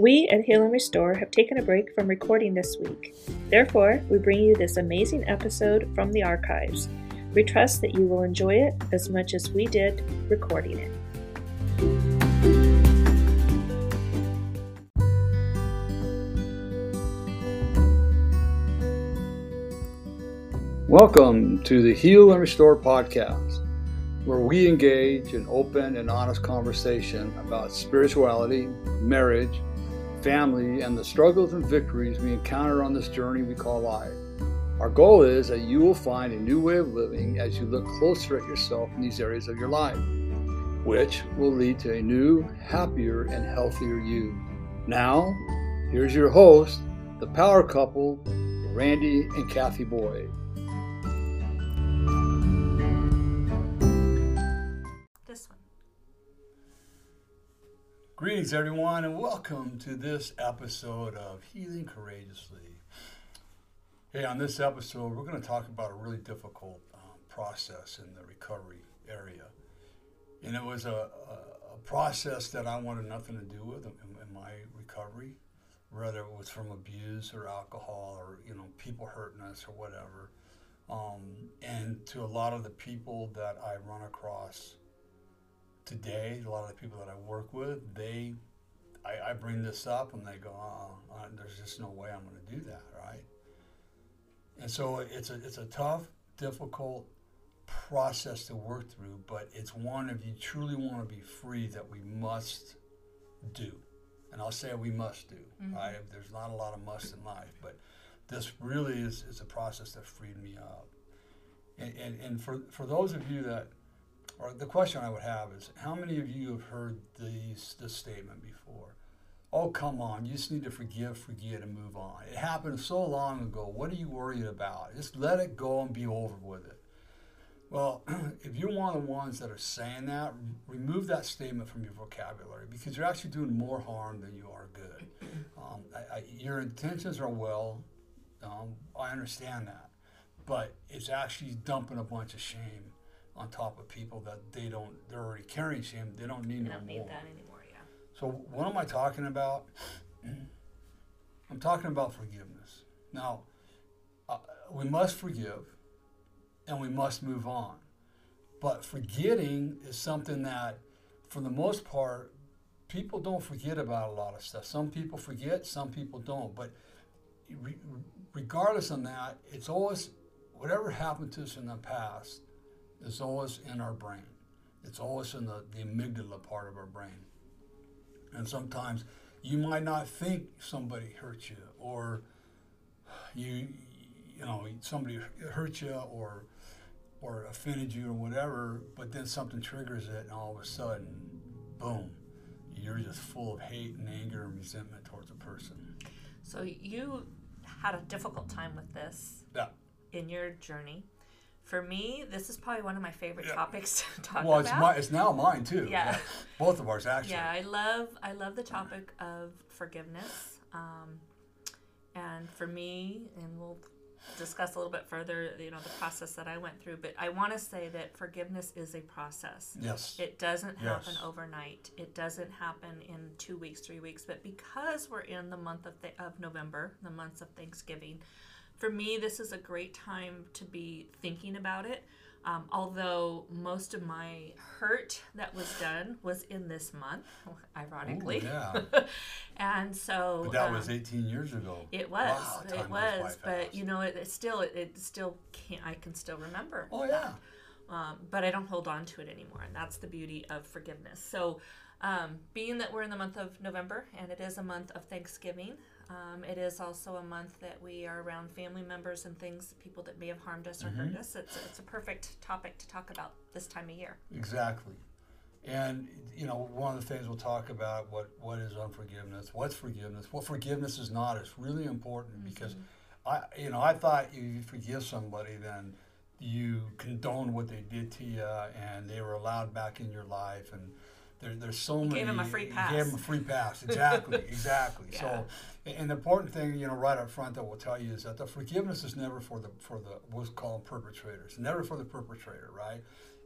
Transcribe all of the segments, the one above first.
We at Heal and Restore have taken a break from recording this week. Therefore, we bring you this amazing episode from the archives. We trust that you will enjoy it as much as we did recording it. Welcome to the Heal and Restore podcast, where we engage in open and honest conversation about spirituality, marriage, family, and the struggles and victories we encounter on this journey we call life. Our goal is that you will find a new way of living as you look closer at yourself in these areas of your life, which will lead to a new, happier, and healthier you. Now, here's your host, the power couple, Randy and Kathy Boyd. Greetings, everyone, and welcome to this episode of Healing Courageously. Hey, on this episode, we're going to talk about a really difficult um, process in the recovery area. And it was a, a, a process that I wanted nothing to do with in, in my recovery, whether it was from abuse or alcohol or, you know, people hurting us or whatever. Um, and to a lot of the people that I run across today, a lot of the people that I work with, they, I, I bring this up and they go, oh, there's just no way I'm going to do that, right? And so it's a, it's a tough, difficult process to work through, but it's one if you truly want to be free that we must do. And I'll say we must do, Mhm. right? There's not a lot of must in life, but this really is, is a process that freed me up. And, and, and for, for those of you that, or the question I would have is, how many of you have heard these, this statement before? Oh, come on, you just need to forgive, forget, and move on. It happened so long ago. What are you worried about? Just let it go and be over with it. Well, if you're one of the ones that are saying that, remove that statement from your vocabulary because you're actually doing more harm than you are good. Um, I, I, your intentions are well, um, I understand that, but it's actually dumping a bunch of shame on top of people that they don't, they're already carrying shame, they don't need We no don't need more. that anymore, yeah. So what am I talking about? I'm talking about forgiveness. Now, uh, we must forgive and we must move on. But forgetting is something that, for the most part, people don't forget about a lot of stuff. Some people forget, some people don't. But re- regardless of that, it's always, whatever happened to us in the past is always in our brain. It's always in the, the amygdala part of our brain. And sometimes you might not think somebody hurt you or you you know somebody hurt you or or offended you or whatever, but then something triggers it and all of a sudden, boom, you're just full of hate and anger and resentment towards a person. So you had a difficult time with this Yeah. in your journey. For me, this is probably one of my favorite Yeah. topics to talk well, it's about. my, it's now mine too. Yeah. Both of ours actually. Yeah, I love I love the topic of forgiveness. Um, and for me, and we'll discuss a little bit further, you know, the process that I went through. But I want to say that forgiveness is a process. Yes. It doesn't happen Yes. overnight. It doesn't happen in two weeks, three weeks. But because we're in the month of, th- of November, the months of Thanksgiving, for me, this is a great time to be thinking about it. Um, although most of my hurt that was done was in this month, ironically. Ooh, yeah. and so. But that um, was 18 years ago. It was. Wow, it was. But you know, it, it still, it, it still can't. I can still remember. Oh yeah. um, but I don't hold on to it anymore, and that's the beauty of forgiveness. So, um, being that we're in the month of November and it is a month of Thanksgiving, um, it is also a month that we are around family members and things, people that may have harmed us or hurt us. It's, it's a perfect topic to talk about this time of year. Exactly. And you know, one of the things we'll talk about what what is unforgiveness, what's forgiveness, what forgiveness is not. It's really important because I you know I thought if you forgive somebody, then you condone what they did to you, and they were allowed back in your life, and there, there's so many. gave 'em a free you pass. Gave them a free pass. Exactly. exactly. Yeah. So, and the important thing, you know, right up front that we'll tell you is that the forgiveness is never for the for the what's called perpetrators. Never for the perpetrator, right?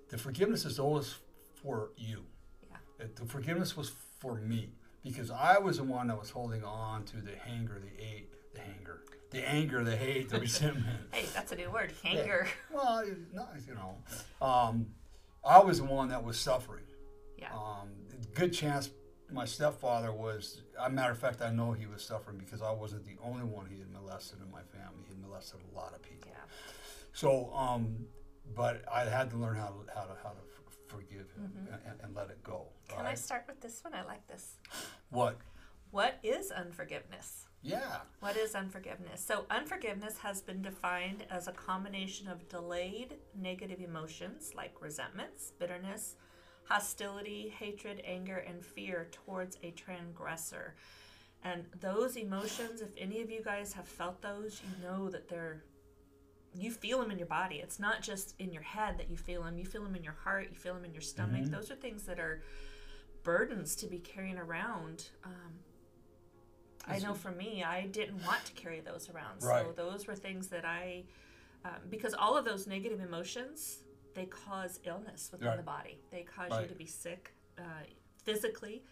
The forgiveness is always for you. Yeah. It, the forgiveness was for me because I was the one that was holding on to the anger, the hate, the anger, the anger, the hate, the resentment. Hey, that's a new word, hanger. Well, it- not, you know, um, I was the one that was suffering. Yeah. Um, good chance my stepfather was. A matter of fact, I know he was suffering because I wasn't the only one he had molested in my family. He had molested a lot of people. Yeah. So, um, but I had to learn how to how to how to forgive him Mm-hmm. and, and let it go. Can I start with this one? I like this. What? What is unforgiveness? Yeah. What is unforgiveness? So, unforgiveness has been defined as a combination of delayed negative emotions like resentments, bitterness, hostility, hatred, anger, and fear towards a transgressor. And those emotions, if any of you guys have felt those, you know that they're, you feel them in your body. It's not just in your head that you feel them, you feel them in your heart, you feel them in your stomach. Those are things that are burdens to be carrying around. Um, I know for me, I didn't want to carry those around. So those were things that I, um, because all of those negative emotions, they cause illness within Right. the body. They cause you to be sick uh, physically,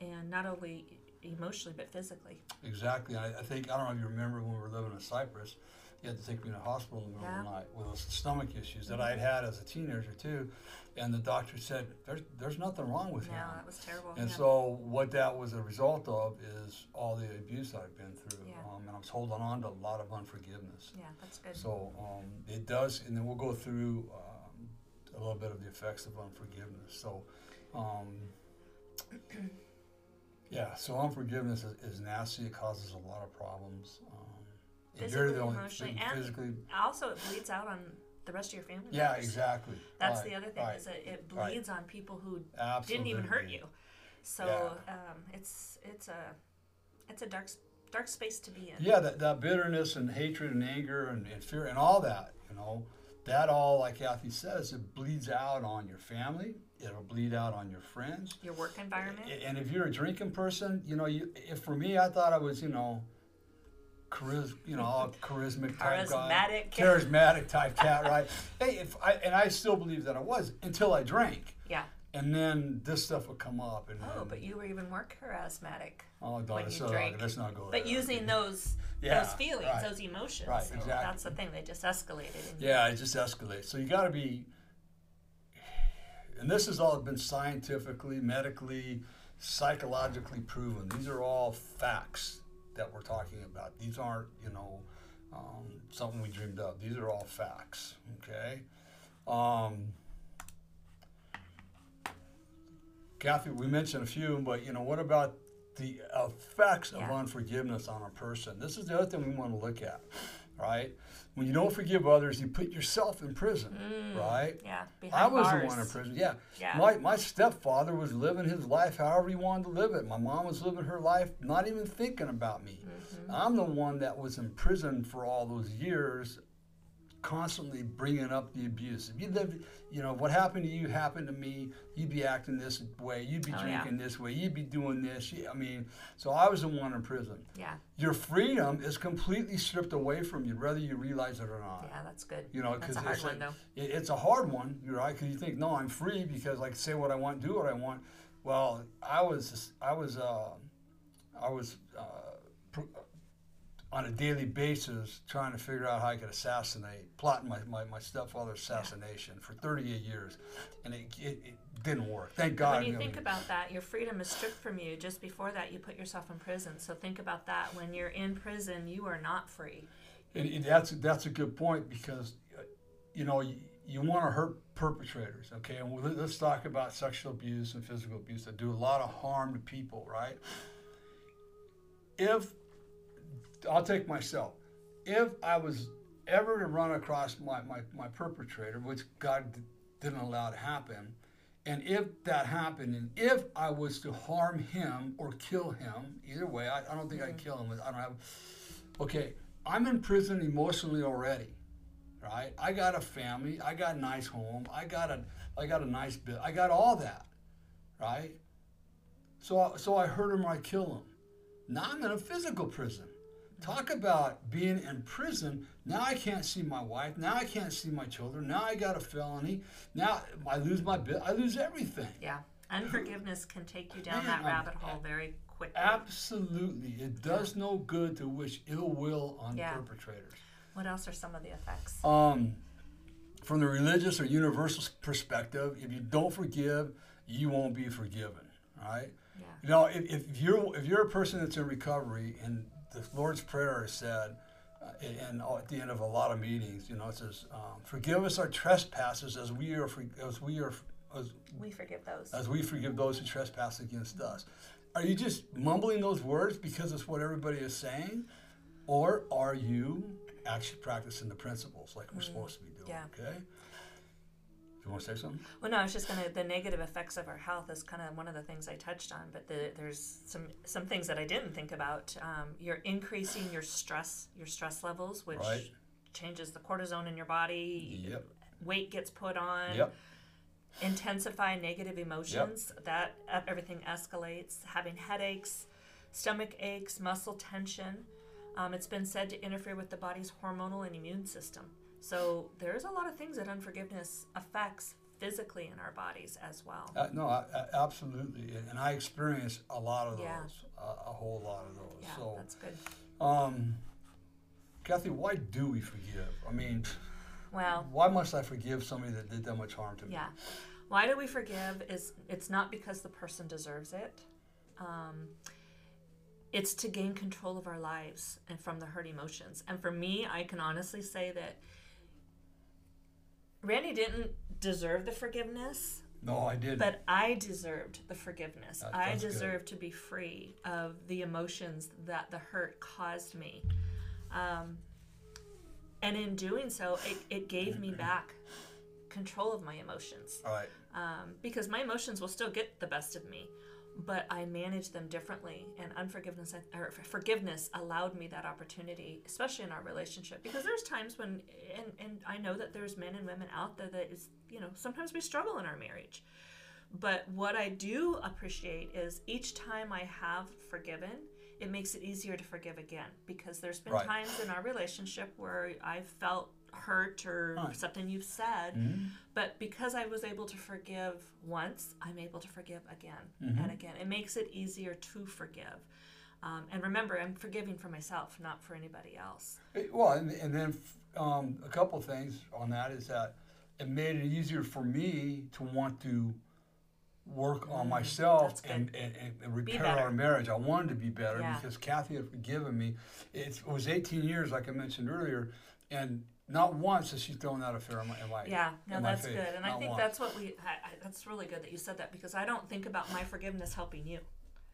and not only emotionally but physically. Exactly. I, I think I don't know if you remember when we were living in Cyprus. You had to take me to the hospital in the middle of the night with stomach issues that I had had as a teenager too, and the doctor said there's there's nothing wrong with No, him. that was terrible. And yeah. so what that was a result of is all the abuse I've been through, Yeah. um, and I was holding on to a lot of unforgiveness. yeah, that's good. So um, it does, and then we'll go through um, a little bit of the effects of unforgiveness. So, um, yeah, so unforgiveness is, is nasty. It causes a lot of problems. Um, and you're the Physically, only- emotionally, and physically. also it bleeds out on the rest of your family. Yeah, exactly. That's Right, the other thing right. is that it right. bleeds on people who Absolutely. didn't even hurt you. So Yeah. um, it's it's a it's a dark dark space to be in. Yeah, that, that bitterness and hatred and anger and, and fear and all that, you know, that all, like Kathy says, it bleeds out on your family. It'll bleed out on your friends. Your work environment. And if you're a drinking person, you know, you if for me, I thought I was, you know, chariz, you know, all charismatic type guy, Charismatic. charismatic type cat, right? Hey, if I and I still believe that I was until I drank, yeah. and then this stuff would come up, and Oh, then, but you were even more charismatic. oh, when God, you so drank. let's not go But there. using those Yeah, those feelings, right. those emotions. Right, so exactly. that's the thing. They just escalated. Yeah, it just escalates. So you got to be, and this has all been scientifically, medically, psychologically proven. These are all facts that we're talking about. These aren't, you know, um, something we dreamed up. These are all facts. Okay. Um, Kathy, we mentioned a few, but you know, what about the effects of Yeah. unforgiveness on a person? This is the other thing we want to look at, right? When you don't forgive others, you put yourself in prison, right? Yeah. I was bars. the one in prison. Yeah. Yeah. My my stepfather was living his life however he wanted to live it. My mom was living her life not even thinking about me. Mm-hmm. I'm the one that was in prison for all those years, constantly bringing up the abuse. If you lived, you know, what happened to you happened to me. You'd be acting this way. You'd be Oh, yeah. drinking this way. You'd be doing this. I mean, so I was the one in prison. Yeah. Your freedom is completely stripped away from you, whether you realize it or not. Yeah, that's good. You know, because a hard it's one like, it, it's a hard one, you're right? Because you think, no, I'm free because I can say what I want, do what I want. Well, I was, I was, uh, I was uh, pr- on a daily basis trying to figure out how I could assassinate, plotting my, my, my stepfather's assassination for 38 years, and it, it, it didn't work. Thank God. when you know, think about that, your freedom is stripped from you. Just before that, you put yourself in prison. So think about that. When you're in prison, you are not free. And, and that's that's a good point because, uh, you know, you, you want to hurt perpetrators, okay? And we'll, let's talk about sexual abuse and physical abuse that do a lot of harm to people, right? If I'll take myself, if I was ever to run across my, my, my perpetrator, which God d- didn't allow to happen, and if that happened, and if I was to harm him or kill him, either way, I, I don't think I'd kill him. I don't have. Okay, I'm in prison emotionally already, right? I got a family, I got a nice home, I got a, I got a nice bit, I got all that, right? So, so I hurt him or I kill him. Now I'm in a physical prison. Talk about being in prison. Now I can't see my wife. Now I can't see my children. Now I got a felony. Now I lose my bit. I lose everything. Yeah. Unforgiveness can take you down Man, that rabbit hole very quickly. Absolutely. It does no good to wish ill will on Yeah. perpetrators. What else are some of the effects? Um, from the religious or universal perspective, if you don't forgive, you won't be forgiven. Right? Yeah. You know, if, if you're if you're a person that's in recovery, and the Lord's Prayer is said, uh, and at the end of a lot of meetings, you know, it says, um, "Forgive us our trespasses, as we are for, as we are as, We forgive those. as we forgive those who trespass against us." Are you just mumbling those words because it's what everybody is saying, or are you actually practicing the principles like we're supposed to be doing? yeah. Okay. You want to say something? Well, no, I was just gonna. The negative effects of our health is kind of one of the things I touched on, but the, there's some some things that I didn't think about. Um, you're increasing your stress, your stress levels, which Right. changes the cortisone in your body. Yep. Weight gets put on. Yep. Intensify negative emotions. Yep. That everything escalates. Having headaches, stomach aches, muscle tension. Um, it's been said to interfere with the body's hormonal and immune system. So there's a lot of things that unforgiveness affects physically in our bodies as well. Uh, no, I, I, absolutely, and I experience a lot of those, Yeah. a, a whole lot of those. Yeah, so, that's good. um, Kathy, why do we forgive? I mean, Well, why must I forgive somebody that did that much harm to me? yeah. Why do we forgive? Is it's not because the person deserves it. Um, it's to gain control of our lives and from the hurt emotions. And for me, I can honestly say that Randy didn't deserve the forgiveness, No, I didn't. but I deserved the forgiveness. That- I deserved good. to be free of the emotions that the hurt caused me. Um, and in doing so, it, it gave me back control of my emotions All right. um, because my emotions will still get the best of me, but I manage them differently. And unforgiveness or forgiveness allowed me that opportunity, especially in our relationship, because there's times when, and, and I know that there's men and women out there that is, you know, sometimes we struggle in our marriage. But what I do appreciate is each time I have forgiven, it makes it easier to forgive again because there's been Right. times in our relationship where I felt hurt or something you've said Mhm. but because I was able to forgive once, I'm able to forgive again Mm-hmm. and again. It makes it easier to forgive. Um, and remember, I'm forgiving for myself, not for anybody else. It- well, and, and then um, a couple things on that is that it made it easier for me to want to work on myself Mm, good. and, and, and- repair better. our marriage. I wanted to be better Yeah. because Kathy had forgiven me. It's, it was 18 years, like I mentioned earlier, and not once has she thrown that affair in my, in my Yeah, no, in my that's face. good. And I Not think once. that's what we, I, I, that's really good that you said that because I don't think about my forgiveness helping you.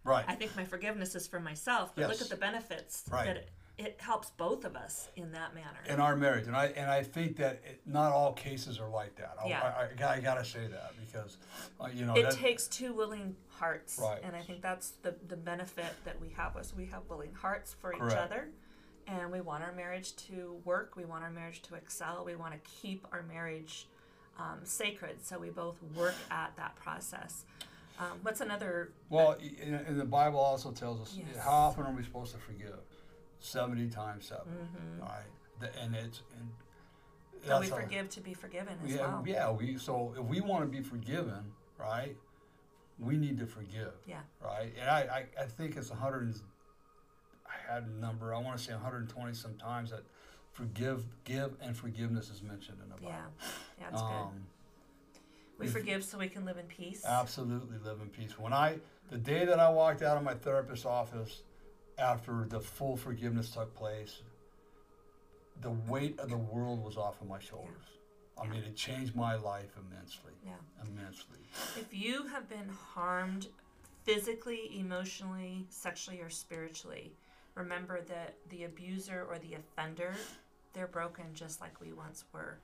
right. I think my forgiveness is for myself, but look Yes. at the benefits Right. that it, it helps both of us in that manner. in our marriage, and I and I think that it, not all cases are like that. I, Yeah. I, I, I gotta say that because uh, you know it that, takes two willing hearts Right. and i think that's the, the benefit that we have is we have willing hearts for each Correct. other and we want our marriage to work we want our marriage to excel we want to keep our marriage um, sacred so we both work at that process um, what's another Well, in, in the Bible also tells us Yes. how often are we supposed to forgive? Seventy times 7 All right, The- and it's and that we a- forgive to be forgiven as yeah, well yeah. We so if we want to be forgiven, right, we need to forgive, yeah right? And I, I, I think it's hundred. and- I had a number. I want to say 120 sometimes that forgive, give, and forgiveness is mentioned in the Bible. yeah yeah it's good Um, we forgive so we can live in peace absolutely live in peace. When I, the day that I walked out of my therapist's office after the full forgiveness took place, the weight of the world was off of my shoulders. I mean, it changed my life immensely, yeah immensely. If you have been harmed physically, emotionally, sexually, or spiritually, remember that the abuser or the offender, they're broken just like we once were.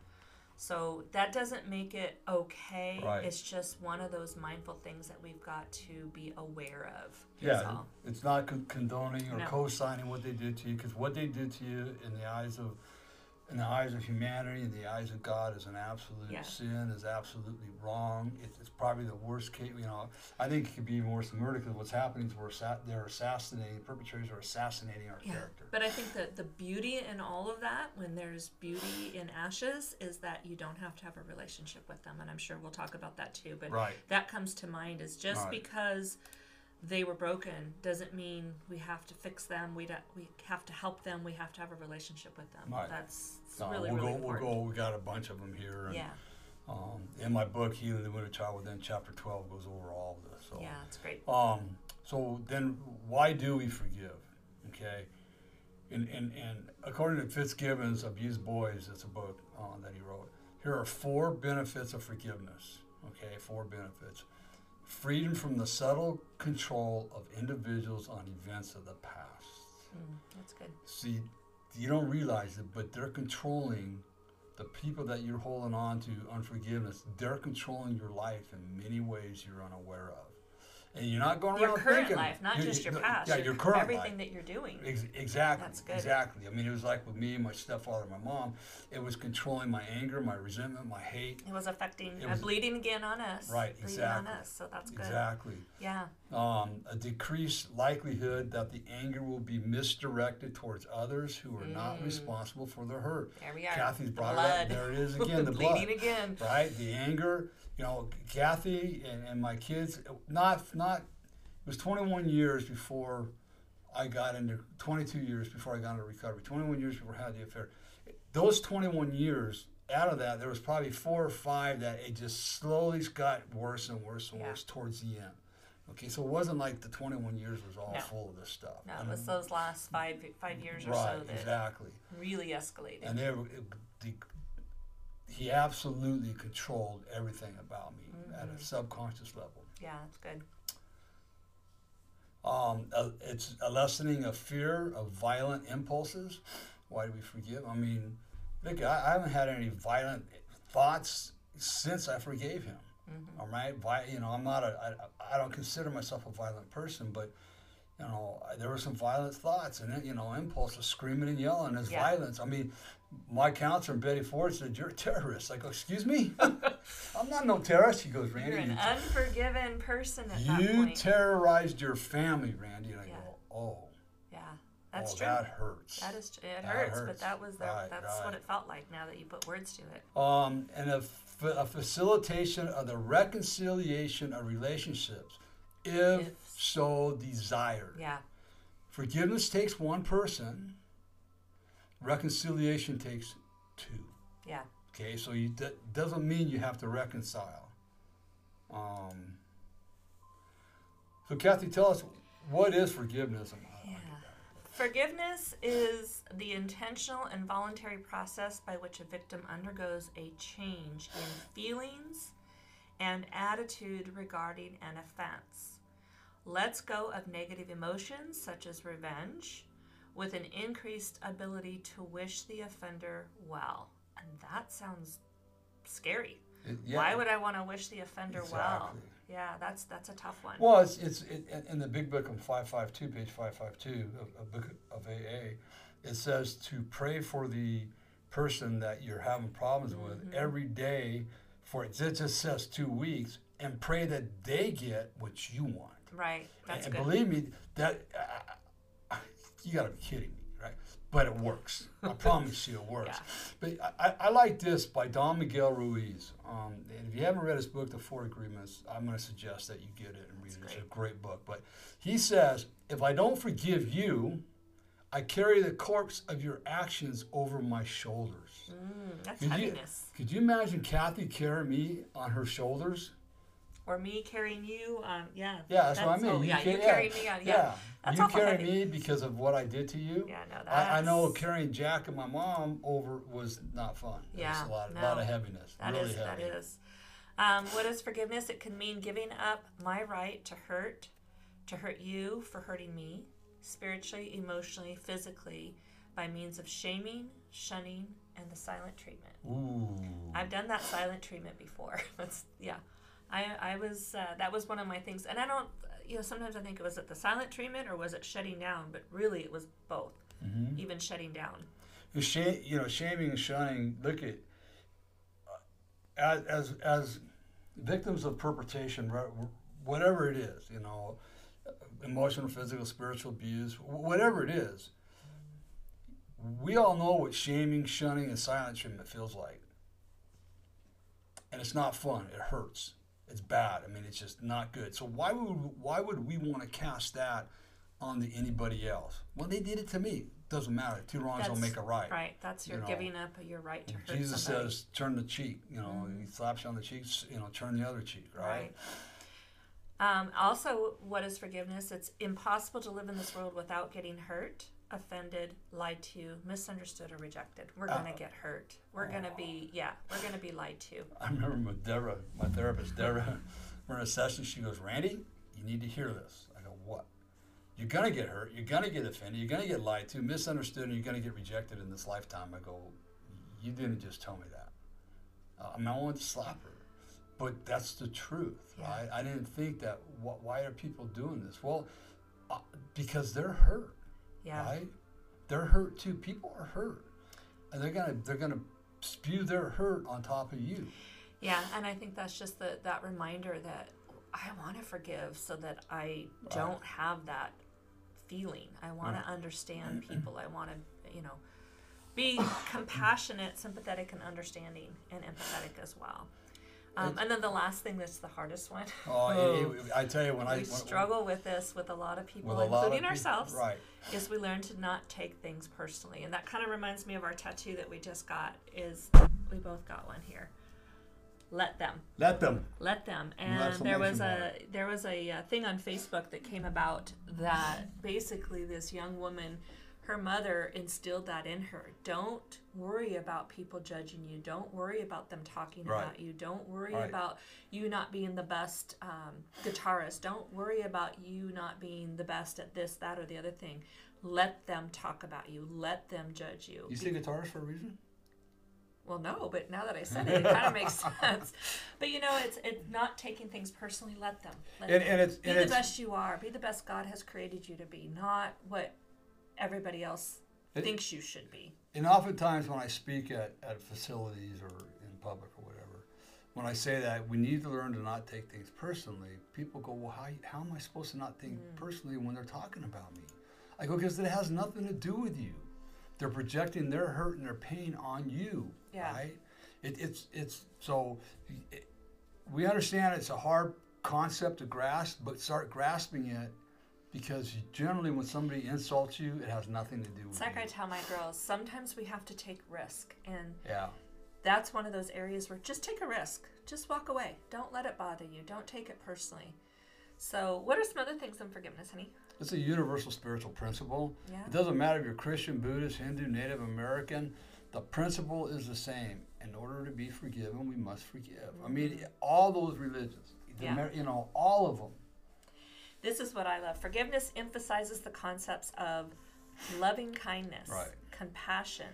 So that doesn't make it okay. Right. It's just one of those mindful things that we've got to be aware of. Yeah, all. it's not condoning or No. co-signing what they did to you, because what they did to you in the eyes of, in the eyes of humanity, in the eyes of God, is an absolute Yeah. sin. Is absolutely wrong. It, it's probably the worst case. You know, I think it could be even worse than murder, because what's happening is we're assa- they're assassinating perpetrators are assassinating our Yeah. character. But I think that the beauty in all of that, when there's beauty in ashes, is that you don't have to have a relationship with them. And I'm sure we'll talk about that too. But Right. that comes to mind is just Right. because they were broken doesn't mean we have to fix them. We we have to help them. We have to have a relationship with them. Right. That's No, really we'll really go. important. We'll go. We got a bunch of them here. And, Yeah, Um, in my book, Healing the Wounded Child Within, chapter twelve goes over all of this. So. yeah, it's great. Um, so then, why do we forgive? Okay, and and, and according to Fitzgibbon's "Abused Boys," it's a book uh, that he wrote. Here are four benefits of forgiveness. Okay, four benefits: freedom from the subtle control of individuals on events of the past. Mm, that's good. See, you don't realize it, but they're controlling the people that you're holding on to unforgiveness. They're controlling your life in many ways you're unaware of, and you're not going Your around current thinking, life, not just your past. Yeah, your, your current everything life. that you're doing. Ex- exactly. That's good. Exactly. I mean, it was like with me, and my stepfather, my mom. It was controlling my anger, my resentment, my hate. It was affecting, It uh, was- bleeding again on us. Right, Bleeding exactly. on us. So that's good. Exactly. Yeah. um, a decreased likelihood that the anger will be misdirected towards others who are not Mm. responsible for the hurt. There we are. Kathy's brought blood. it up. There it is again, the bleeding blood. again. Right? The anger. You know, Kathy and, and my kids, not, not, it was 21 years before I got into, 22 years before I got into recovery, 21 years before I had the affair. Those 21 years, out of that, there was probably four or five that it just slowly got worse and worse and Yeah. worse towards the end. Okay, so it wasn't like the 21 years was all No. full of this stuff. No, it was those last five five years or so that exactly. really escalated. And they, were- it, the, he absolutely controlled everything about me at Mm-hmm. a subconscious level. yeah, that's good. Um, uh, it's a lessening of fear of violent impulses. Why do we forgive? I mean, Vicky, I, I haven't had any violent thoughts since I forgave him. Mm-hmm. All right, Vi- you know, I'm not a, I, I don't consider myself a violent person, but you know, there were some violent thoughts and you know, impulses, screaming and yelling is Yeah. violence. I mean, my counselor Betty Ford said, "You're a terrorist." I go, "Excuse me, I'm not no terrorist." She goes, "Randy, You're an you, unforgiven person you terrorized your family, Randy." And I Yeah. go, "Oh, yeah, that's oh, true. that hurts." That is, tr- it That hurts, but that was the, Right, that's what it felt like. Now that you put words to it. um, and a, f- a facilitation of the reconciliation of relationships, if, If- so desired. Yeah, Forgiveness takes one person. Reconciliation takes two. yeah. Okay, so you, that doesn't mean you have to reconcile. Um, so, Kathy, tell us what is forgiveness? Yeah. Forgiveness is the intentional and voluntary process by which a victim undergoes a change in feelings and attitude regarding an offense. Let's go of negative emotions such as revenge with an increased ability to wish the offender well. And that sounds scary. It- yeah. Why would I want to wish the offender well? Yeah, that's that's a tough one. Well, it's it's it, in the big book on five five two, page five five two of, of book of AA. It says to pray for the person that you're having problems with mm-hmm. every day for it just says two weeks, and pray that they get what you want. Right. That's and good. believe me, that uh, you got to be kidding me, right? But it works. I promise you, it works. But I, I like this by Don Miguel Ruiz. Um, and if you haven't read his book, The Four Agreements, I'm going to suggest that you get it and read it. It's a great book. But he says, if I don't forgive you, I carry the corpse of your actions over my shoulders. Mm, that's Could you, heaviness. could you imagine Kathy carrying me on her shoulders? Or me carrying you on, yeah. Yeah, that's, what I mean. Oh, You yeah, ca- you carry me on, yeah. That's you carry me because of what I did to you. Yeah, no, I, I know carrying Jack and my mom over was not fun. Yeah, a lot, no. lot of heaviness. That really is, heavy. that is. Um, what is forgiveness? It can mean giving up my right to hurt, to hurt you for hurting me, spiritually, emotionally, physically, by means of shaming, shunning, and the silent treatment. Ooh. I've done that silent treatment before. That's yeah. I I was uh, that was one of my things, and I don't you know sometimes I think it was it the silent treatment or was it shutting down, but really it was both. Mm-hmm. Even shutting down. You, you know, shaming and shunning. Look at as as, as victims of perpetration, whatever it is, you know, emotional, physical, spiritual abuse, whatever it is. We all know what shaming, shunning, and silent treatment feels like. And it's not fun. It hurts. It's bad. I mean, it's just not good. So why would why would we want to cast that on to anybody else? Well, they did it to me. Doesn't matter. Two wrongs don't make a right. Right. That's your You know, giving up your right to hurt Jesus somebody. says, "Turn the cheek." You know, He slaps you on the cheeks. You know, turn the other cheek. Right. Right. Um, also, what is forgiveness? It's impossible to live in this world without getting hurt, offended, lied to, misunderstood, or rejected. We're gonna Uh, get hurt. We're gonna be, yeah, we're gonna be lied to. I remember with Deborah, my therapist, Deborah, we're in a session. She goes, "Randy, you need to hear this." I go, "What?" You're gonna get hurt. You're gonna get offended. You're gonna get lied to, misunderstood, and you're gonna get rejected in this lifetime. I go, "You didn't just tell me that." Uh, I'm not wanted to slap her, but that's the truth, Yeah. right? I didn't think that. Wh- why are people doing this? Well, uh, because they're hurt, Yeah. right? They're hurt too. People are hurt, and they're gonna they're gonna spew their hurt on top of you. Yeah, and I think that's just the, that reminder that I want to forgive so that I don't have that feeling. I want to understand people. I want to, you know, be compassionate, sympathetic, and understanding, and empathetic as well. Um, and then the last thing that's the hardest one. Oh, it- it- I tell you, when I we when- struggle with this with a lot of people, a of including people- ourselves, right? is we learn to not take things personally, and that kind of reminds me of our tattoo that we just got. Is we both got one here. Let them Let them. let them and there was a there was a, uh thing on facebook that came about that basically this young woman her mother instilled that in her don't worry about people judging you don't worry about them talking Right. about you don't worry Right. about you not being the best um, guitarist don't worry about you not being the best at this that or the other thing let them talk about you let them judge you You say guitarist for a reason? well, no, but now that I said it, it kind of makes sense. But you know, it's it's not taking things personally. Let them. Let And, them. and it's be and the it's best you are. Be the best God has created you to be, not what everybody else It- thinks you should be. and oftentimes when I speak at, at facilities or in public or whatever, when I say that we need to learn to not take things personally, people go, "Well, how how am I supposed to not think Mm. personally when they're talking about me?" I go, "Because it has nothing to do with you. They're projecting their hurt and their pain on you, Yeah. right? It, it's it's so it, we understand it's a hard concept to grasp, but start grasping it." Because generally, when somebody insults you, it has nothing to do with It's like you. I tell my girls. Sometimes we have to take risk, and yeah. that's one of those areas where just take a risk. Just walk away. Don't let it bother you. Don't take it personally. So, what are some other things in forgiveness, honey? It's a universal spiritual principle. Yeah. It doesn't matter if you're Christian, Buddhist, Hindu, Native American. The principle is the same. In order to be forgiven, we must forgive. I mean, mm-hmm. all those religions, the Yeah. You know, all of them. This is what I love. Forgiveness emphasizes the concepts of loving kindness, Right. compassion,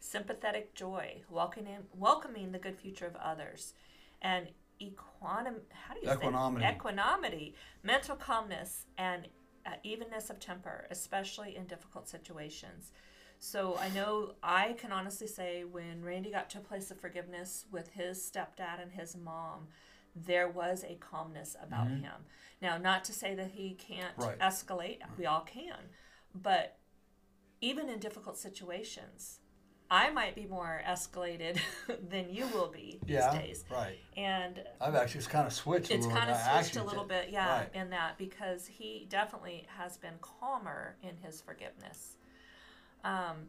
sympathetic joy, welcoming, welcoming the good future of others, and equanim, how do you Equanimity. say equanimity, mental calmness, and uh, evenness of temper, especially in difficult situations. So I know I can honestly say when Randy got to a place of forgiveness with his stepdad and his mom, there was a calmness about him. Now, not to say that he can't Mm-hmm. Right. escalate, we all can, but even in difficult situations, I might be more escalated than you will be these Yeah, days. right. And I've actually it's kind of switched a it's little kind of bit. Switched a little bit, yeah, Right. in that because he definitely has been calmer in his forgiveness. Um,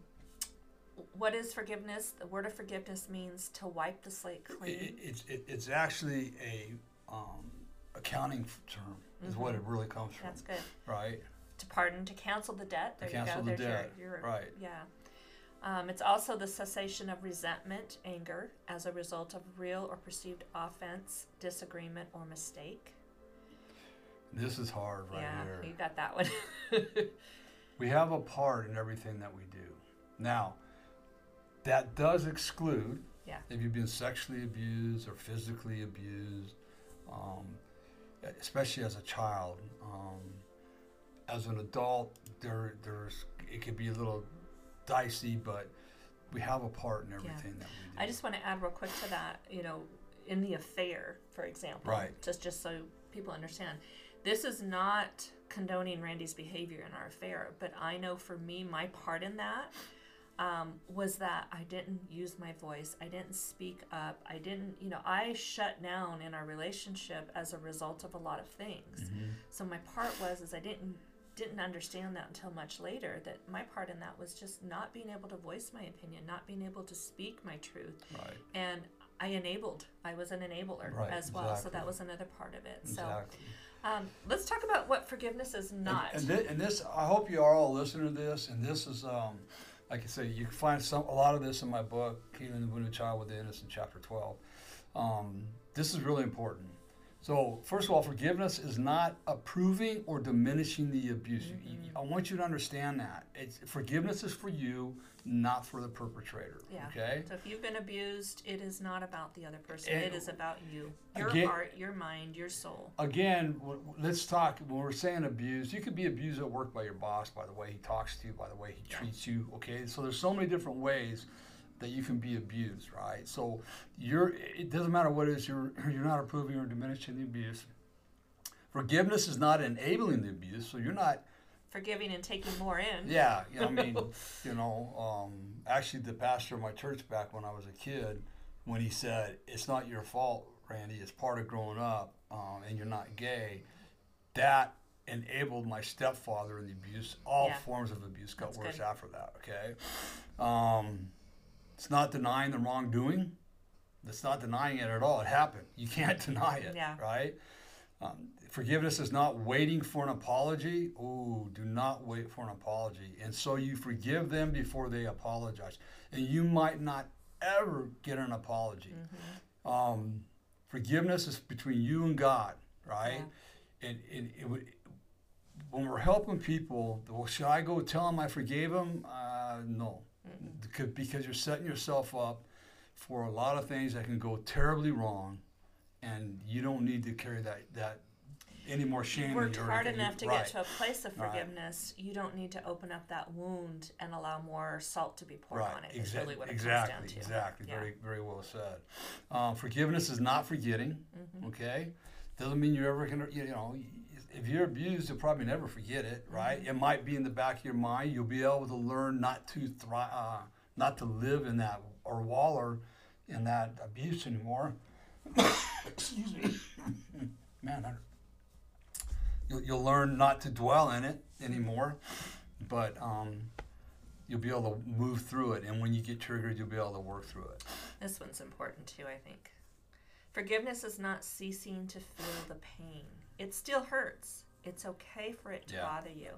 what is forgiveness? The word of forgiveness means to wipe the slate clean. it, it's it, it's actually a um, accounting term, is what it really comes from. Mm-hmm. That's good. Right? To pardon, to cancel the debt. There cancel you the go. There's debt, your, your right. Yeah. Um, it's also the cessation of resentment, anger, as a result of real or perceived offense, disagreement, or mistake. This is hard right yeah, here. you got that one. We have a part in everything that we do. Now, that does exclude Yeah. if you've been sexually abused or physically abused, um, especially as a child. Um, as an adult, there, there's it can be a little dicey, but we have a part in everything that we do. I just want to add real quick to that. You know, in the affair, for example, Right. Just just so people understand, this is not condoning Randy's behavior in our affair, but I know for me, my part in that, um, was that I didn't use my voice. I didn't speak up. I didn't, you know, I shut down in our relationship as a result of a lot of things. Mm-hmm. So my part was is I didn't didn't understand that until much later that my part in that was just not being able to voice my opinion, not being able to speak my truth. Right. And I enabled. I was an enabler Right, as well. So that was another part of it. Exactly. So um, let's talk about what forgiveness is not. And, and, thi- and this, I hope you are all listening to this. And this is, um, like I say, you can find some a lot of this in my book, Healing the Wounded Child with the Innocent, chapter twelve. Um, this is really important. So, first of all, forgiveness is not approving or diminishing the abuse. You- mm-hmm. I want you to understand that. It's, forgiveness is for you, not for the perpetrator. Yeah. Okay. So if you've been abused, it is not about the other person. And- it is about you, your Again- heart, your mind, your soul. again, let's talk. When we're saying abuse, you could be abused at work by your boss, by the way he talks to you, by the way he Yeah. treats you. Okay, so there's so many different ways that you can be abused, right? So you're. It doesn't matter what it is. You're you're not approving or diminishing the abuse. Forgiveness is not enabling the abuse, so you're not. Forgiving and taking more in. Yeah, yeah, I mean, you know, um, actually, the pastor of my church back when I was a kid, when he said, "It's not your fault, Randy. It's part of growing up, um, and you're not gay," that enabled my stepfather in the abuse. All Yeah. forms of abuse got That's worse good. after that. Okay, um, it's not denying the wrongdoing. It's not denying it at all. It happened. You can't deny it. Yeah. Right. Um, forgiveness is not waiting for an apology. Ooh, do not wait for an apology. And so you forgive them before they apologize. And you might not ever get an apology. Mm-hmm. Um, forgiveness is between you and God, right? And, and it, would- when we're helping people, well, should I go tell them I forgave them? Uh, no, because, because you're setting yourself up for a lot of things that can go terribly wrong, and you don't need to carry that that any more shame. You've worked hard enough to right. get to a place of Right. forgiveness. You don't need to open up that wound and allow more salt to be poured right. on it. Is Exa- really what it exactly. comes down to. Exactly. Yeah. Very, very well said. Um, forgiveness is not forgetting. Mm-hmm. Okay, doesn't mean you're ever gonna. You know, if you're abused, you'll probably never forget it. Right? Mm-hmm. It might be in the back of your mind. You'll be able to learn not to thrive, uh, not to live in that or waller in that abuse anymore. Excuse me, man. I, you'll, you'll learn not to dwell in it anymore, but um, you'll be able to move through it. And when you get triggered, you'll be able to work through it. This one's important too, I think. Forgiveness is not ceasing to feel the pain. It still hurts. It's okay for it to Yeah. bother you.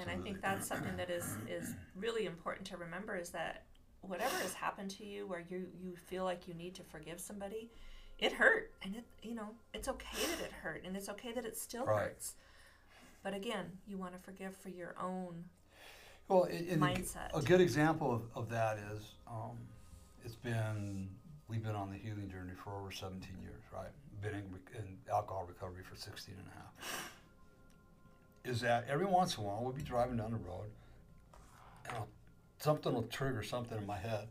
And I think that's something that is is really important to remember is that whatever has happened to you where you you feel like you need to forgive somebody, it hurt and it you know, it's okay that it hurt and it's okay that it still Right. hurts. But again, you want to forgive for your own Well, mindset. A good example of, of that is um, it's been we've been on the healing journey for over 17 years, right? Been in, in alcohol recovery for 16 and a half. Is that every once in a while we'll be driving down the road and I'll, something will trigger something in my head.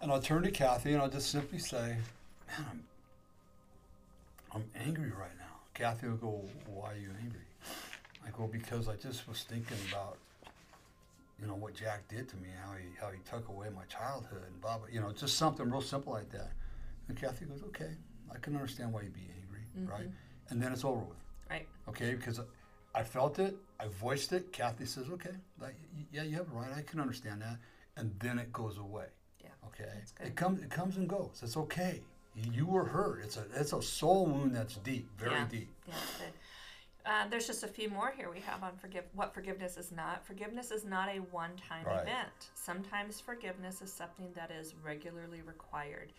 And I'll turn to Kathy and I'll just simply say, Man, I'm, I'm angry right now. Kathy will go, Why are you angry? I go, Because I just was thinking about you know what Jack did to me, how he how he took away my childhood, and blah blah. You know, just something real simple like that. And Kathy goes, okay, I can understand why you'd be angry, right? And then it's over with, right. okay? Because I felt it, I voiced it. Kathy says, okay, like, yeah, you have it right. I can understand that, and then it goes away. Yeah. Okay, it comes it comes and goes. It's okay. You were hurt. It's a it's a soul wound that's deep, very Yeah. deep. Yeah. Uh, there's just a few more here we have on forgive what forgiveness is not. Forgiveness is not a one-time Right. event. Sometimes forgiveness is something that is regularly required.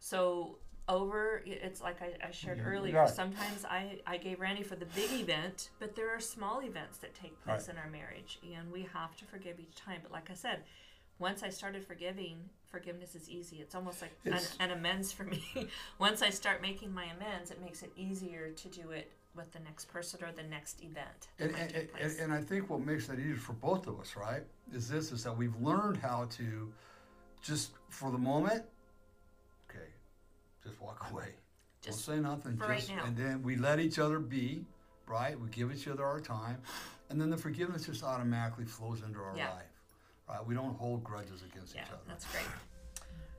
So over, it's like I, I shared Mhm. earlier. Right. Sometimes I, I gave Randy for the big event, but there are small events that take place in our marriage, and we have to forgive each time. But like I said, once I started forgiving, forgiveness is easy. It's almost like an, It's- an amends for me. once I start making my amends, it makes it easier to do it with the next person or the next event And, and, and, and I think what makes that easier for both of us, right, is this: is that we've learned how to just for the moment, just walk away. Just Don't say nothing. for right now. And then we let each other be, right? We give each other our time, and then the forgiveness just automatically flows into our Yeah. life. right? We don't hold grudges against Yeah, each other. that's great.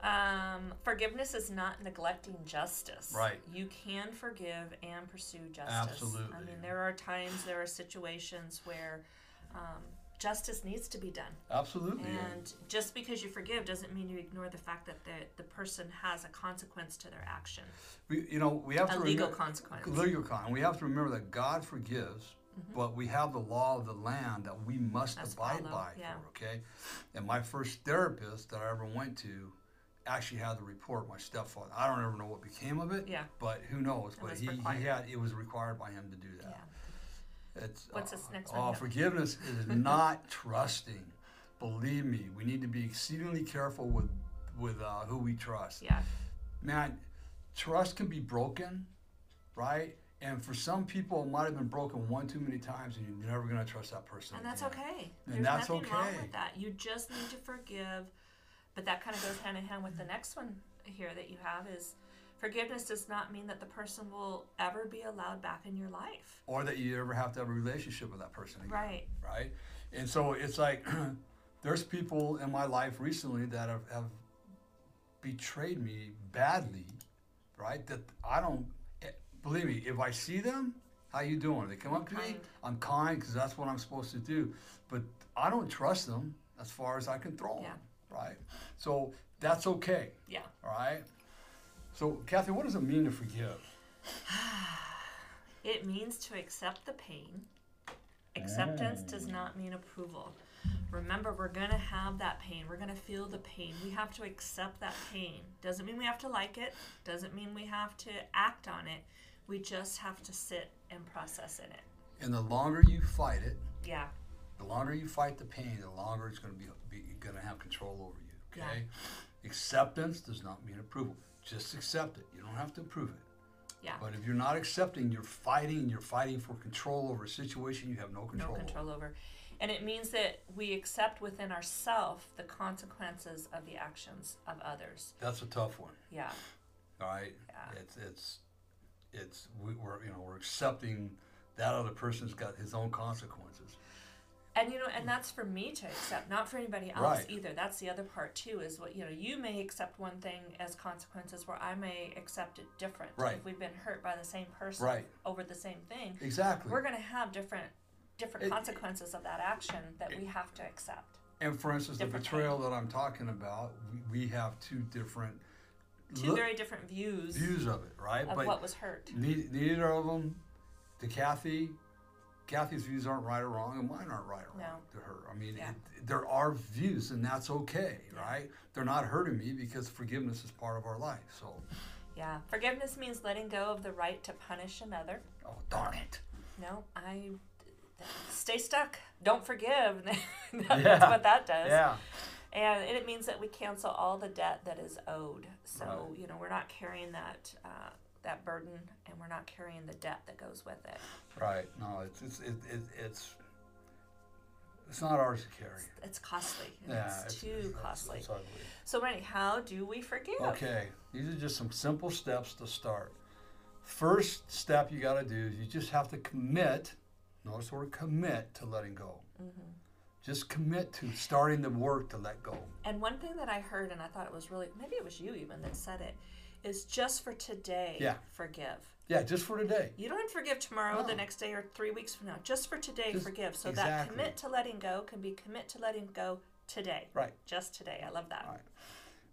Um, forgiveness is not neglecting justice. Right. You can forgive and pursue justice. Absolutely. I mean, there are times, there are situations where um, justice needs to be done. Absolutely. And just because you forgive doesn't mean you ignore the fact that the, the person has a consequence to their action, we, you know, we have a to legal remem- consequence. legal con. We have to remember that God forgives, mm-hmm. but we have the law of the land that we must Must abide follow, by. yeah. For, okay, and my first therapist that I ever went to actually had the report. My stepfather. I don't ever know what became of it. Yeah. But who knows? but he, required. he had it was required by him to do that. Yeah. It's What's uh, this next Oh, one? Yeah. forgiveness is not trusting. Believe me, we need to be exceedingly careful with with uh, who we trust Yeah. man, trust can be broken, right? And for some people, it might have been broken one too many times, and you're never going to trust that person. And that's again. okay. And There's that's nothing wrong okay. with that. You just need to forgive. But that kind of goes hand in hand with the next one here that you have is forgiveness does not mean that the person will ever be allowed back in your life. Or that you ever have to have a relationship with that person again, Right. right? And so it's like there's people in my life recently that have, have betrayed me badly, right? That I don't eh, believe me. If I see them, how you doing? They come up to me, I'm kind because that's what I'm supposed to do. But I don't trust them as far as I can throw them, right? So that's okay, Yeah. all right? So Kathy, what does it mean to forgive? It means to accept the pain. Acceptance does not mean approval. Remember, we're going to have that pain. We're going to feel the pain. We have to accept that pain. Doesn't mean we have to like it, doesn't mean we have to act on it. We just have to sit and process in it. And the longer you fight it, Yeah. the longer you fight the pain, the longer it's going to be, be going to have control over you. Okay. Acceptance does not mean approval. Just accept it. You don't have to approve it. Yeah. But if you're not accepting, you're fighting. You're fighting for control over a situation you have no no control. over. control over. And it means that we accept within ourselves the consequences of the actions of others. That's a tough one. Yeah. All right. Yeah. It's it's it's we, we're you know we're accepting that other person's got his own consequences. And you know, and that's for me to accept, not for anybody else Right. either. That's the other part too. Is what you know, you may accept one thing as consequences, where I may accept it different. Right. If we've been hurt by the same person Right. over the same thing, Exactly. we're going to have different different It- consequences of that action that we have to accept. and for instance, the different betrayal that I'm talking about, we, we have two different Two look- very different views, views of it, right? of what was hurt. Ne- neither of them, to Kathy, Kathy's views aren't right or wrong, and mine aren't right or wrong to her. I mean, Yeah. it, there are views, and that's okay, right? They're not hurting me because forgiveness is part of our life. So, Yeah. Forgiveness means letting go of the right to punish another. oh darn it! No, I stay stuck. Don't forgive. That's Yeah. what that does. Yeah, And it means that we cancel all the debt that is owed. So Right. you know we're not carrying that uh, that burden, and we're not carrying the debt that goes with it. right. No, it's it's it, it, it's it's not ours to carry. It's costly. and Yeah, it's, too it's, costly. It's, ugly. so, Randy, how do we forgive? Okay, these are just some simple steps to start. First step you got to do is you just have to commit. Notice the word commit to letting go. Mm-hmm. Just commit to starting the work to let go. And one thing that I heard, and I thought it was really maybe it was you even that said it, is just for today. Yeah. Forgive. Yeah, just for today. You don't forgive tomorrow, the next day, or three weeks from now. Just for today, Just- forgive. So that commit to letting go can be commit to letting go today. Right. Just today. I love that.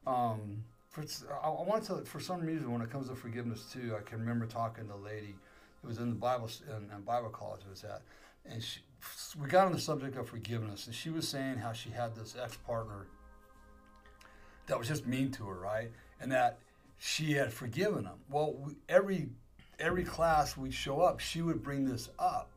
Right. Um, for, I, I want to, for some reason, when it comes to forgiveness too, I can remember talking to a lady. It was in the Bible in, in Bible college. It was at, and she, we got on the subject of forgiveness, and she was saying how she had this ex partner that was just mean to her, right? And that she had forgiven him. Well, we, every every class we show up, she would bring this up,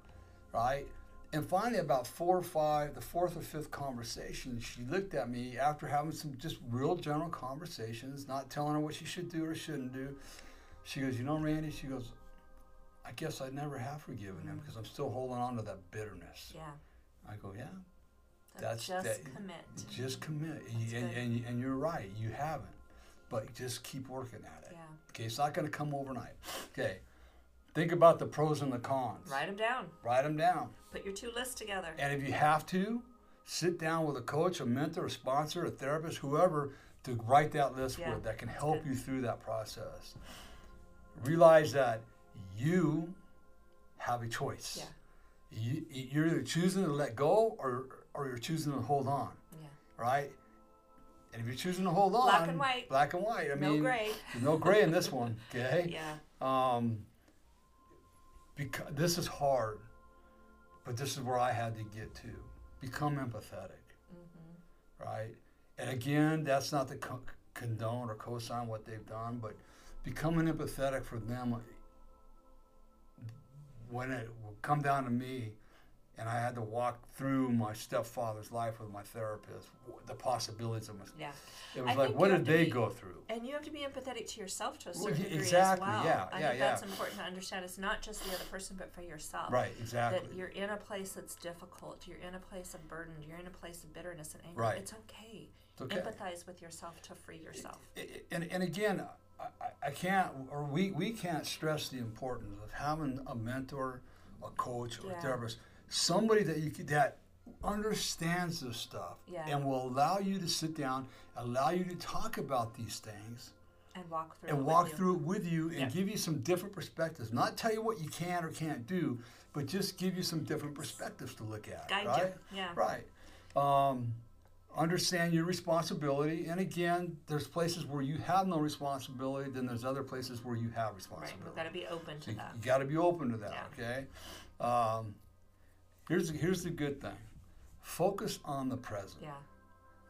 right? And finally, about four or five, the fourth or fifth conversation, she looked at me after having some just real general conversations, not telling her what she should do or shouldn't do. She goes, You know, Randy, she goes, I guess I never have forgiven him mm-hmm. because I'm still holding on to that bitterness. Yeah. I go, Yeah, So That's- just that- commit. just commit. And, and, and you're right, you haven't. But just keep working at it. Yeah. Okay, it's not going to come overnight. Okay, think about the pros and the cons. Write them down. Write them down. Put your two lists together. And if you have to, sit down with a coach, a mentor, a sponsor, a therapist, whoever, to write that list Yeah, with that can help you through that process. Realize that you have a choice. Yeah. You, you're either choosing to let go or, or you're choosing to hold on, Yeah. right? And if you're choosing to hold on, Black and white. black and white. I no mean, gray. no gray in this one, okay? Yeah. Um, because this is hard, but this is where I had to get to. Become empathetic, Mm-hmm. right? And again, that's not to co- condone or co-sign what they've done, but becoming empathetic for them when it would come down to me and I had to walk through my stepfather's life with my therapist, the possibilities of my, Yeah. it was I like, what did they be- go through? And you have to be empathetic to yourself to a Well, certain yeah, degree exactly, as well. yeah, I yeah, think that's yeah. important to understand. It's not just the other person, but for yourself. Right, exactly. That you're in a place that's difficult. You're in a place of burden. You're in a place of bitterness and anger. Right. It's okay. It's okay. Empathize with yourself to free yourself. I- I- and, and again, I, I- I can't, or we, we can't stress the importance of having a mentor, a coach, or Yeah. a therapist, somebody that you could, that understands this stuff Yeah. and will allow you to sit down, allow you to talk about these things, And walk through it and with walk you. through it with you and Yeah. give you some different perspectives. Not tell you what you can or can't do, but just give you some different perspectives to look at. Guide right? you. Yeah. Right. Um, understand your responsibility. And again, there's places where you have no responsibility, then there's other places where you have responsibility. Right. responsibility. We've got to be open to So you, that. got to be open to that, Yeah. okay? Um, here's, here's the good thing focus on the present, Yeah.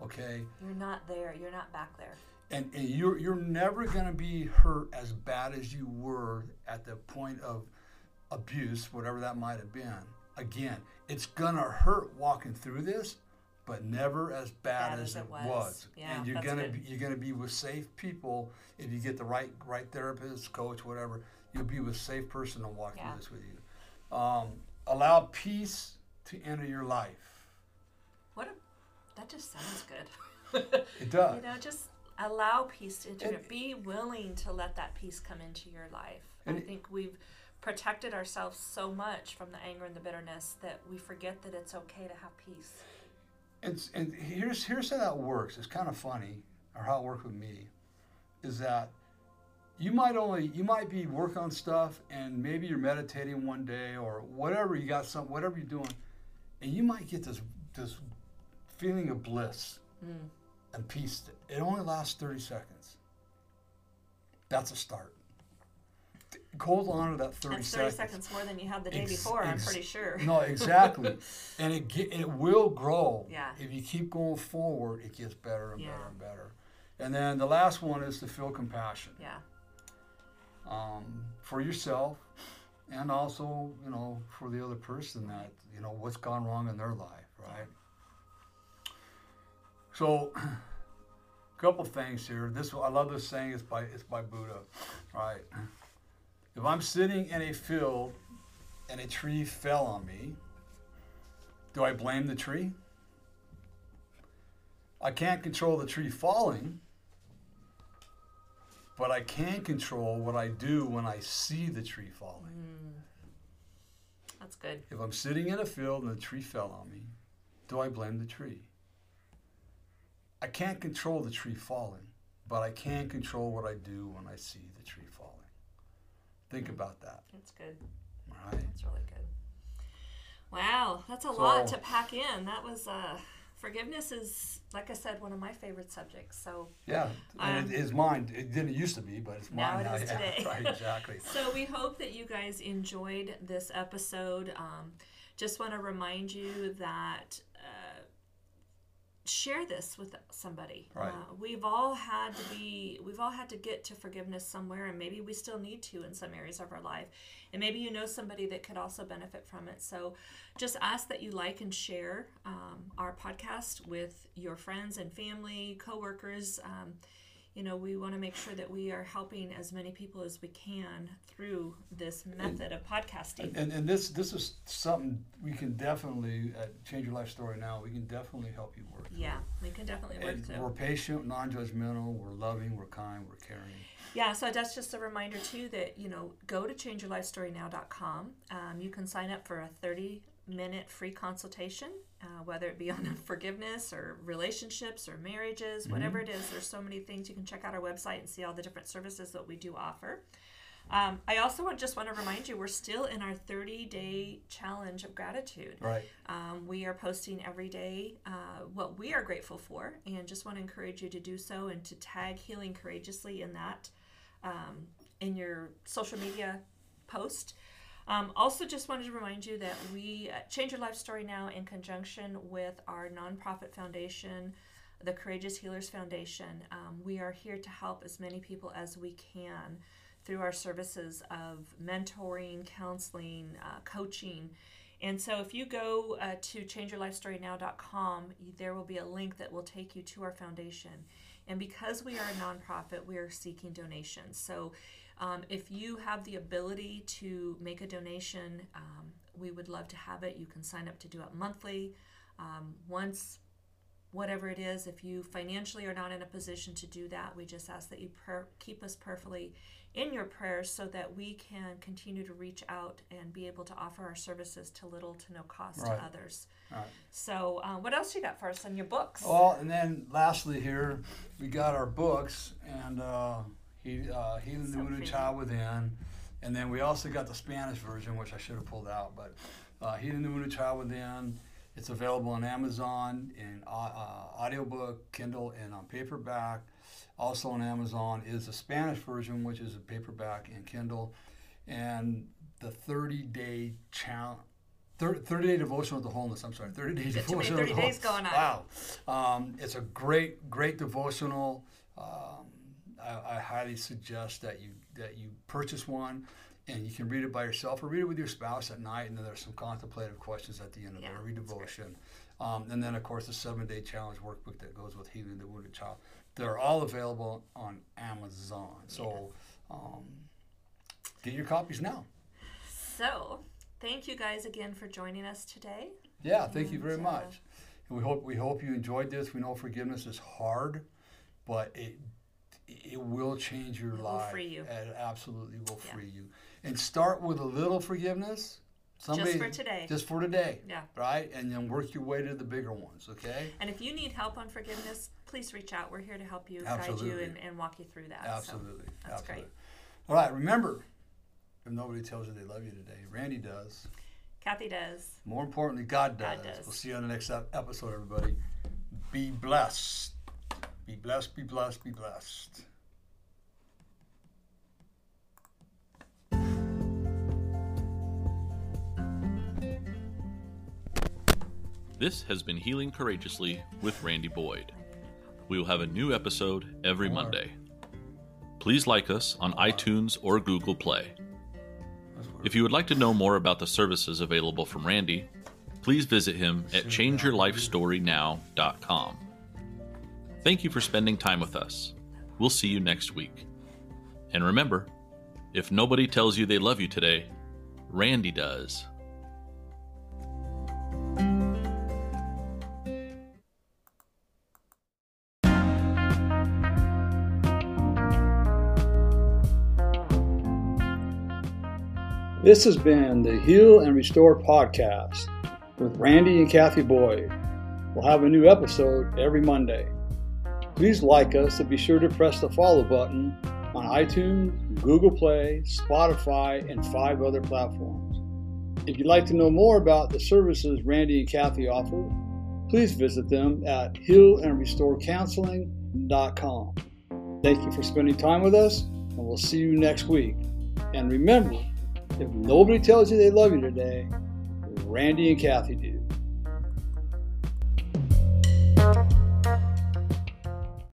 okay? You're not there. You're not back there. And, and you're, you're never going to be hurt as bad as you were at the point of abuse, whatever that might have been. Again, it's going to hurt walking through this, but never as bad, Bad as, as it it was. was. Yeah, and you're gonna be, you're gonna be with safe people if you get the right right therapist, coach, whatever. You'll be with safe person to walk Yeah. through this with you. Um, allow peace to enter your life. What a. That just sounds good. It does. You know, just allow peace to enter And-. Be willing to let that peace come into your life. I think we've protected ourselves so much from the anger and the bitterness that we forget that it's okay to have peace. And, and here's here's how that works. It's kind of funny, or how it worked with me, is that you might only you might be working on stuff, and maybe you're meditating one day or whatever you got some whatever you're doing, and you might get this this feeling of bliss Mm. and peace. It only lasts thirty seconds. That's a start. Hold on to that thirty That's 30 seconds. seconds more than you had the day Ex- before, I'm pretty sure. No, exactly. and it ge- it will grow. Yeah. If you keep going forward, it gets better and Yeah. better and better. And then the last one is to feel compassion Yeah. Um, for yourself, and also you know for the other person that you know what's gone wrong in their life, right? So, a couple things here. This I love this saying. It's by it's by Buddha, right? If I'm sitting in a field and a tree fell on me, do I blame the tree? I can't control the tree falling, but I can control what I do when I see the tree falling. Mm. That's good. If I'm sitting in a field and the tree fell on me, do I blame the tree? I can't control the tree falling, but I can control what I do when I see the tree falling. Think about that, That's good. all right? That's really good. Wow, that's a lot to pack in. That was uh forgiveness is like I said one of my favorite subjects. So Yeah, and Um, it is mine. It didn't used to be, but it's Now mine it now. is yeah, today. right, exactly. So we hope that you guys enjoyed this episode. Um, just want to remind you that share this with somebody. Right. Uh, we've all had to be, we've all had to get to forgiveness somewhere, and maybe we still need to in some areas of our life. And maybe you know somebody that could also benefit from it. So just ask that you like and share um, our podcast with your friends and family, coworkers. Um, you know, we want to make sure that we are helping as many people as we can through this method of podcasting. And, and this this is something we can definitely at Change Your Life Story now. We can definitely help you work. through. Yeah, we can definitely work And through. we're patient, non-judgmental. We're loving. We're kind. We're caring. Yeah, so that's just a reminder too that you know go to changeyourlifestorynow.com. Um, you can sign up for a 30 minute free consultation. Uh, whether it be on forgiveness or relationships or marriages, whatever it is. There's so many things. You can check out our website and see all the different services that we do offer. Um, I also want, just want to remind you, we're still in our 30 day challenge of gratitude. Right. Um, we are posting every day uh, what we are grateful for, and just want to encourage you to do so and to tag Healing Courageously in that um, in your social media post. Um, also, just wanted to remind you that we uh, Change Your Life Story now in conjunction with our nonprofit foundation, the Courageous Healers Foundation. Um, we are here to help as many people as we can through our services of mentoring, counseling, uh, coaching. And so, if you go uh, to changeyourlifestorynow.com, there will be a link that will take you to our foundation. And because we are a nonprofit, we are seeking donations. So, um, if you have the ability to make a donation, um, we would love to have it. You can sign up to do it monthly, um, once, whatever it is. If you financially are not in a position to do that, we just ask that you per- keep us prayerfully in your prayers so that we can continue to reach out and be able to offer our services to little to no cost Right. to others. Right. So, uh, what else you got for us on your books? Well, and then lastly here, we got our books and uh, he uh, the So Wounded pretty. Child Within, and then we also got the Spanish version, which I should have pulled out, but uh, Healing the Wounded Child Within. It's available on Amazon in uh, uh, audiobook, Kindle, and on paperback. Also on Amazon is the Spanish version, which is a paperback and Kindle, and the 30 day challenge. 30 day devotional with the wholeness. I'm sorry, 30 day devotional 30 days going on. Wow. Um, it's a great, great devotional. Um, I, I highly suggest that you that you purchase one, and you can read it by yourself or read it with your spouse at night. And then there's some contemplative questions at the end of Yeah, every devotion. Um, and then of course the seven day challenge workbook that goes with healing the wounded child. They're all available on Amazon. So um, get your copies now. So, thank you guys again for joining us today. Yeah, thank you very uh, much. And we hope we hope you enjoyed this. We know forgiveness is hard, but it it will change your It will life. free you. It absolutely will Yeah. free you. And start with a little forgiveness. Somebody, for today. Just for today. Yeah. Right? And then work your way to the bigger ones, okay? And if you need help on forgiveness, please reach out. We're here to help you, guide you, and, and walk you through that. So, Absolutely. that's absolutely. great. All right, remember, if nobody tells you they love you today, Randy does. Kathy does. More importantly, God does. God does. We'll see you on the next episode, everybody. Be blessed. Be blessed, be blessed, be blessed. This has been Healing Courageously with Randy Boyd. We will have a new episode every Monday. Please like us on iTunes or Google Play. If you would like to know more about the services available from Randy, please visit him at changeyourlifestorynow.com. Thank you for spending time with us. We'll see you next week. And remember, if nobody tells you they love you today, Randy does. This has been the Heal and Restore podcast with Randy and Kathy Boyd. We'll have a new episode every Monday. Please like us and be sure to press the follow button on iTunes, Google Play, Spotify, and five other platforms. If you'd like to know more about the services Randy and Kathy offer, please visit them at healandrestorecounseling.com. Thank you for spending time with us, and we'll see you next week. And remember, if nobody tells you they love you today, Randy and Kathy do.